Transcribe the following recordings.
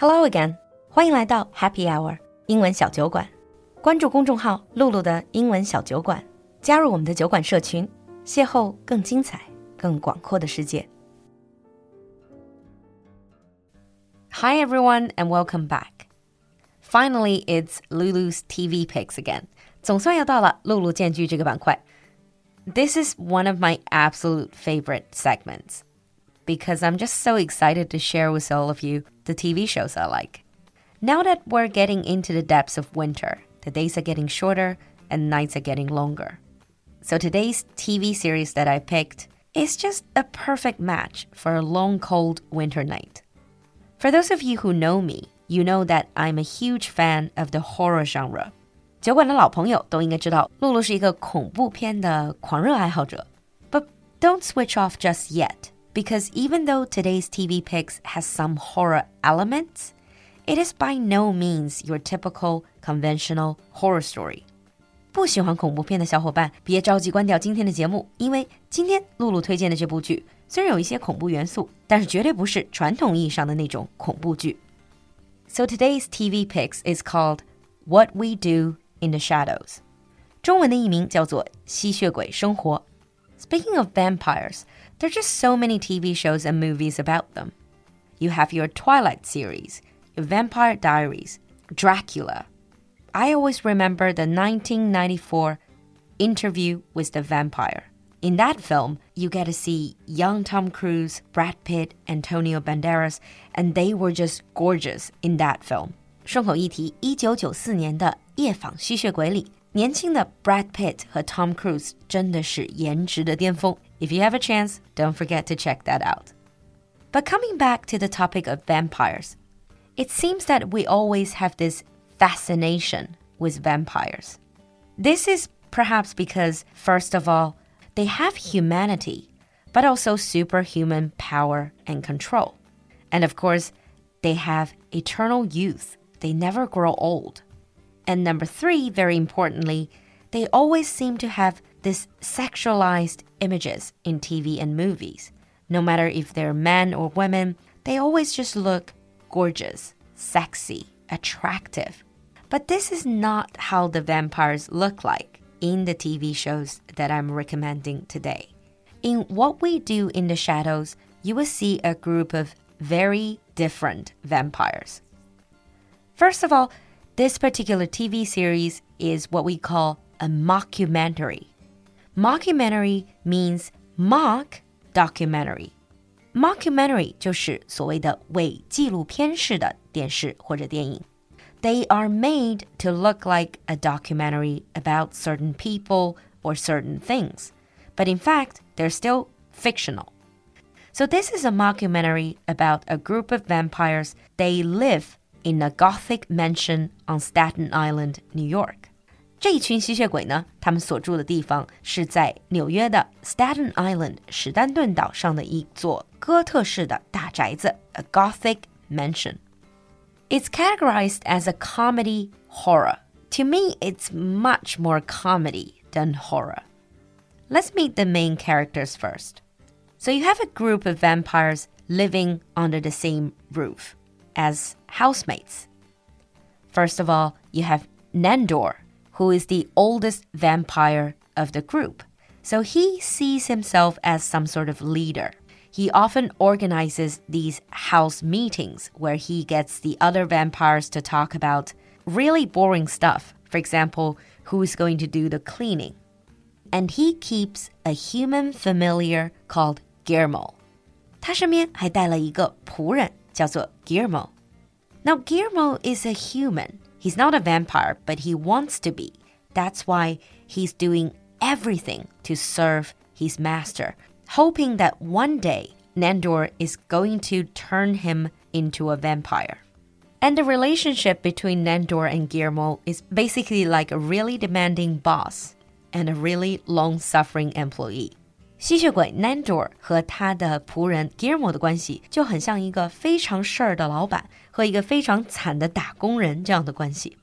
Hello again，欢迎来到 Happy Hour 英文小酒馆。关注公众号“璐璐的英文小酒馆”，加入我们的酒馆社群，邂逅更精彩、更广阔的世界。Hi everyone and welcome back. Finally, it's Lulu's TV picks again. 总算要到了璐璐荐剧这个板块。This is one of my absolute favorite segments because I'm just so excited to share with all of you the TV shows I like. Now that we're getting into the depths of winter, the days are getting shorter and nights are getting longer. So today's TV series that I picked is just a perfect match for a long, cold winter night. For those of you who know me, you know that I'm a huge fan of the horror genre. 酒馆的老朋友都应该知道，璐璐是一个恐怖片的狂热爱好者。But don't switch off just yet because even though today's TV Picks has some horror elements, it is by no means your typical conventional horror story. 不喜欢恐怖片的小伙伴，别着急关掉今天的节目，因为今天璐璐推荐的这部剧虽然有一些恐怖元素，但是绝对不是传统意义上的那种恐怖剧。So today's TV picks is called What We Do in the Shadows，中文的译名叫做《吸血鬼生活》。Speaking of vampires, there are just so many TV shows and movies about them. You have your Twilight series, your Vampire Diaries, Dracula. I always remember the 1994 Interview with the Vampire. In that film, you get to see young Tom Cruise, Brad Pitt, Antonio Banderas, and they were just gorgeous in that film. 顺口一提，一九九四年的《夜访吸血鬼》里，年轻的 Brad Pitt 和 Tom Cruise 真的是颜值的巅峰。 If you have a chance, don't forget to check that out. But coming back to the topic of vampires, it seems that we always have this fascination with vampires. This is perhaps because, first of all, they have humanity, but also superhuman power and control. And of course, they have eternal youth. They never grow old. And number three, very importantly, they always seem to have this sexualized images in TV and movies. No matter if they're men or women, they always just look gorgeous, sexy, attractive. But this is not how the vampires look like in the TV shows that I'm recommending today. In What We Do in the Shadows, you will see a group of very different vampires. First of all, this particular TV series is what we call a mockumentary. Mockumentary means mock documentary. Mockumentary 就是所谓的伪纪录片式的电视或者电影。They are made to look like a documentary about certain people or certain things, but in fact, they're still fictional. So this is a mockumentary about a group of vampires. They live in a Gothic mansion on Staten Island, New York. 这一群吸血鬼呢，他们所住的地方是在纽约的 Staten Island 史丹顿岛上的一座哥特式的大宅子，a Gothic mansion. It's categorized as a comedy horror. To me, it's much more comedy than horror. Let's meet the main characters first. So you have a group of vampires living under the same roof as housemates. First of all, you have Nandor, who is the oldest vampire of the group. So he sees himself as some sort of leader. He often organizes these house meetings where he gets the other vampires to talk about really boring stuff. For example, who is going to do the cleaning. And he keeps a human familiar called Guillermo. 他身边还带了一个仆人，叫做 Guillermo. Now, Guillermo is a human. He's not a vampire, but he wants to be. That's why he's doing everything to serve his master, hoping that one day Nandor is going to turn him into a vampire. And the relationship between Nandor and Guillermo is basically like a really demanding boss and a really long suffering employee. 吸血鬼 Nandor 和他的仆人 Guillermo 的关系就很像一个非常事儿的老板和一个非常惨的打工人这样的关系。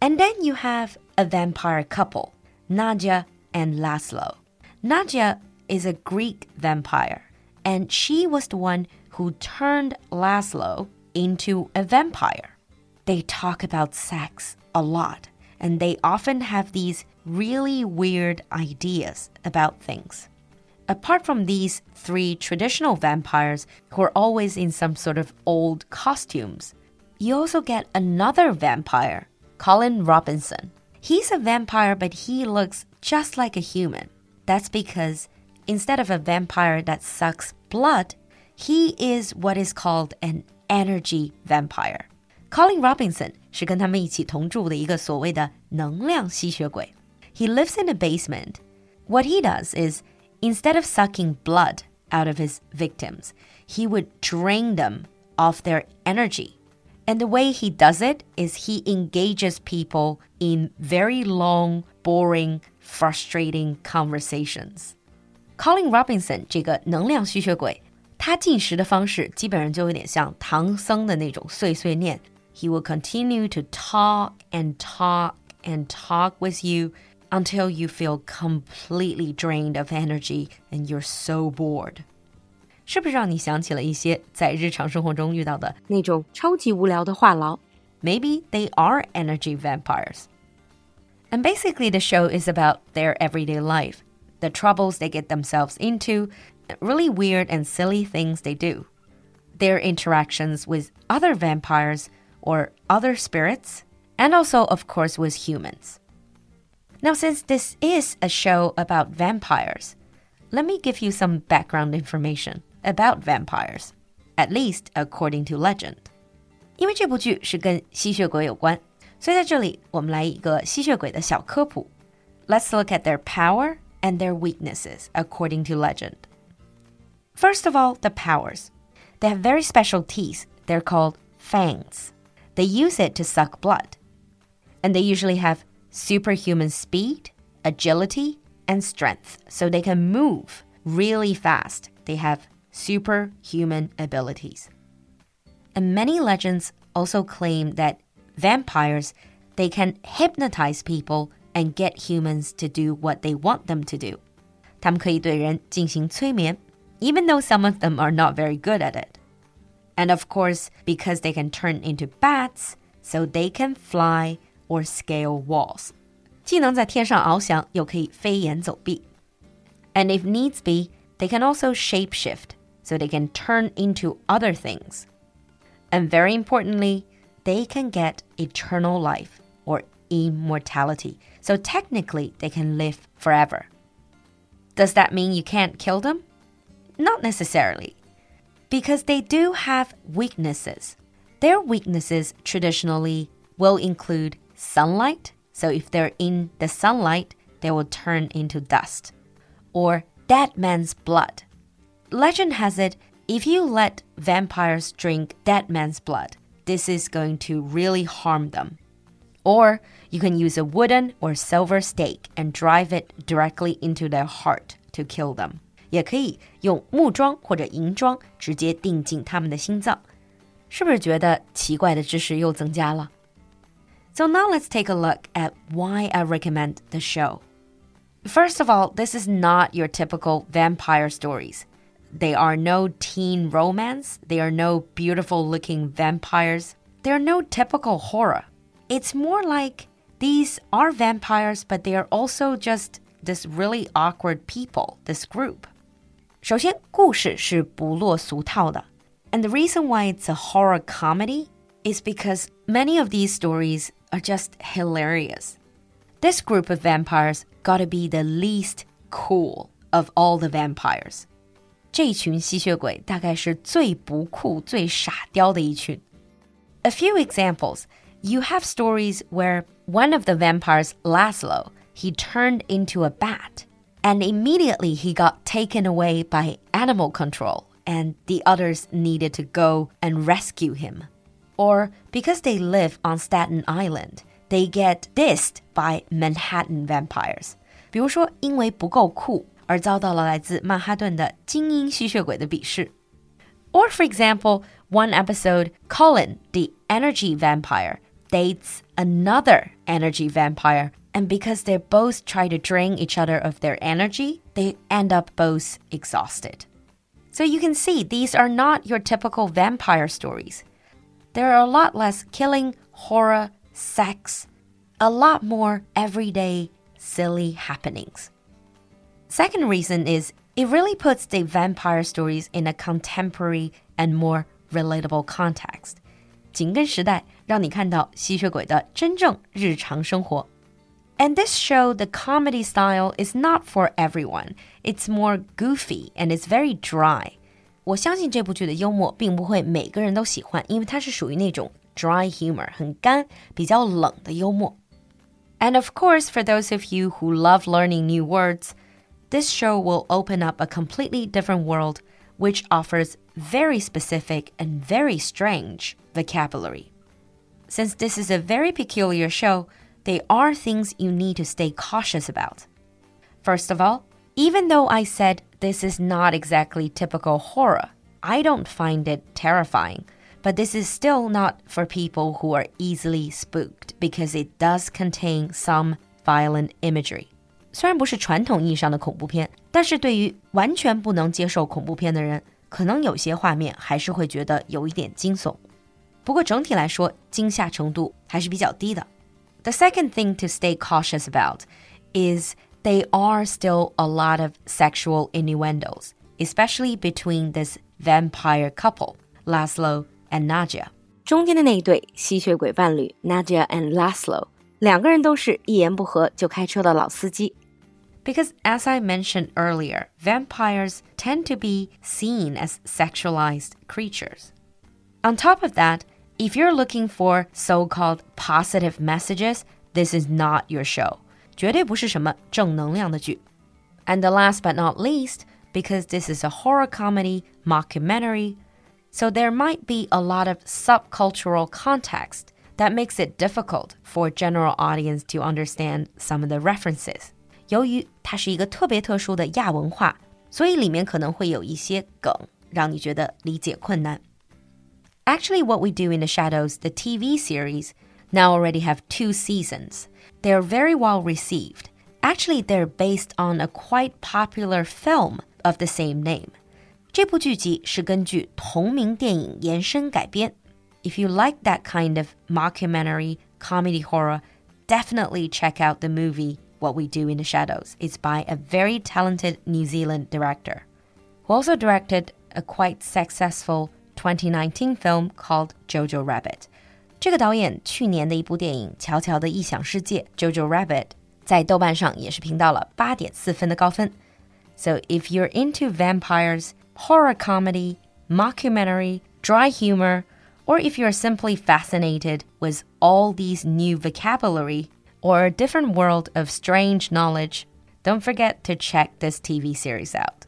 And then you have a vampire couple, Nadia and Laszlo. Nadia is a Greek vampire, and she was the one who turned Laszlo into a vampire. They talk about sex a lot, and they often have these really weird ideas about things. Apart from these three traditional vampires who are always in some sort of old costumes, you also get another vampire, Colin Robinson. He's a vampire, but he looks just like a human. That's because instead of a vampire that sucks blood, he is what is called an energy vampire. Colin Robinson 是跟他们一起同住的一个所谓的能量吸血鬼。He lives in a basement. What he does is instead of sucking blood out of his victims, he would drain them of their energy. And the way he does it is he engages people in very long, boring, frustrating conversations. Colin Robinson 这个能量吸血鬼，他进食的方式基本上就有点像唐僧的那种碎碎念。He will continue to talk and talk and talk with you until you feel completely drained of energy and you're so bored. 是不是让你想起了一些在日常生活中遇到的那种超级无聊的话痨？Maybe they are energy vampires. And basically, the show is about their everyday life, the troubles they get themselves into, really weird and silly things they do, their interactions with other vampires or other spirits, and also, of course, with humans. Now, since this is a show about vampires, let me give you some background information about vampires, at least according to legend. 因为这部剧是跟吸血鬼有关，所以在这里我们来一个吸血鬼的小科普。Let's look at their power and their weaknesses according to legend. First of all, the powers. They have very special teeth. They're called fangs. They use it to suck blood. And they usually have superhuman speed, agility, and strength, so they can move really fast. They have superhuman abilities. And many legends also claim that vampires they can hypnotize people and get humans to do what they want them to do. 他们可以对人进行催眠, even though some of them are not very good at it. And of course, because they can turn into bats, so they can fly or scale walls. 既能在天上翱翔，又可以飞檐走壁. And if needs be, they can also shapeshift, so they can turn into other things. And very importantly, they can get eternal life or immortality. So technically, they can live forever. Does that mean you can't kill them? Not necessarily, because they do have weaknesses. Their weaknesses traditionally will include sunlight. So if they're in the sunlight, they will turn into dust. Or dead man's blood. Legend has it if you let vampires drink dead man's blood, this is going to really harm them. Or you can use a wooden or silver stake and drive it directly into their heart to kill them. 也可以用木桩或者银桩直接钉进他们的心脏，是不是觉得奇怪的知识又增加了 ？So now let's take a look at why I recommend the show. First of all, this is not your typical vampire stories. They are no teen romance. They are no beautiful looking vampires. They are no typical horror. It's more like these are vampires, but they are also just this really awkward people, this group. 首先，故事是不落俗套的. And the reason why it's a horror comedy is because many of these stories are just hilarious. This group of vampires gotta be the least cool of all the vampires. 这群吸血鬼大概是最不酷、最傻雕的一群。A few examples. You have stories where one of the vampires, Laszlo, he turned into a bat, and immediately he got taken away by animal control, and the others needed to go and rescue him. Or because they live on Staten Island, they get dissed by Manhattan vampires. 比如说，因为不够酷，而遭到了来自曼哈顿的精英吸血鬼的鄙视。Or, for example, one episode, Colin, the energy vampire, dates another energy vampire, and because they both try to drain each other of their energy, they end up both exhausted. So you can see these are not your typical vampire stories. there are a lot less killing, horror, sex, a lot more everyday silly happenings. Second reason is it really puts the vampire stories in a contemporary and more relatable context. 紧跟时代，让你看到吸血鬼的真正日常生活。And this show, the comedy style is not for everyone. It's more goofy and it's very dry. 我相信这部剧的幽默并不会每个人都喜欢，因为它是属于那种 dry humor，很干、比较冷的幽默。And of course, for those of you who love learning new words, this show will open up a completely different world which offers very specific and very strange vocabulary. Since this is a very peculiar show, there are things you need to stay cautious about. First of all, even though I said this is not exactly typical horror, I don't find it terrifying. But this is still not for people who are easily spooked because it does contain some violent imagery. 虽然不是传统意义上的恐怖片，但是对于完全不能接受恐怖片的人，可能有些画面还是会觉得有一点惊悚。不过整体来说，惊吓程度还是比较低的。the second thing to stay cautious about is they are still a lot of sexual innuendos, especially between this vampire couple, Laszlo and Nadia. 中间的那一对吸血鬼伴侣 Nadia and Laszlo，两个人都是一言不合就开车的老司机。Because as I mentioned earlier, vampires tend to be seen as sexualized creatures. On top of that, if you're looking for so called positive messages, this is not your show. And the last but not least, because this is a horror comedy mockumentary, so there might be a lot of subcultural context that makes it difficult for general audience to understand some of the references. 由于它是一个特别特殊的亚文化，所以里面可能会有一些梗，让你觉得理解困难。Actually, what we do in the shadows, the TV series, now already have two seasons. They are very well received. Actually, they're based on a quite popular film of the same name. 这部剧集是根据同名电影延伸改编。If you like that kind of mockumentary comedy horror, definitely check out the movie What We Do in the Shadows. It's by a very talented New Zealand director who also directed a quite successful 2019 film called Jojo Rabbit。 这个导演去年的一部电影《乔乔的异想世界》（Jojo Rabbit） 在豆瓣上也是评到了八点四分的高分。So if you're into vampires, horror comedy, mockumentary, dry humor, or if you're simply fascinated with all these new vocabulary or a different world of strange knowledge, don't forget to check this TV series out.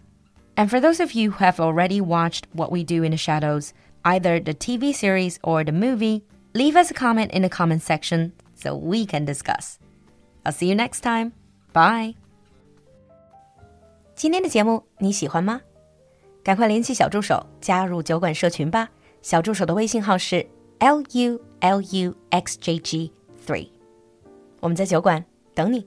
And for those of you who have already watched What We Do in the Shadows, either the TV series or the movie, leave us a comment in the comment section so we can discuss. I'll see you next time. Bye. 今天的节目你喜欢吗？赶快联系小助手加入酒馆社群吧。小助手的微信号是 l u l u x j g three，我们在酒馆等你。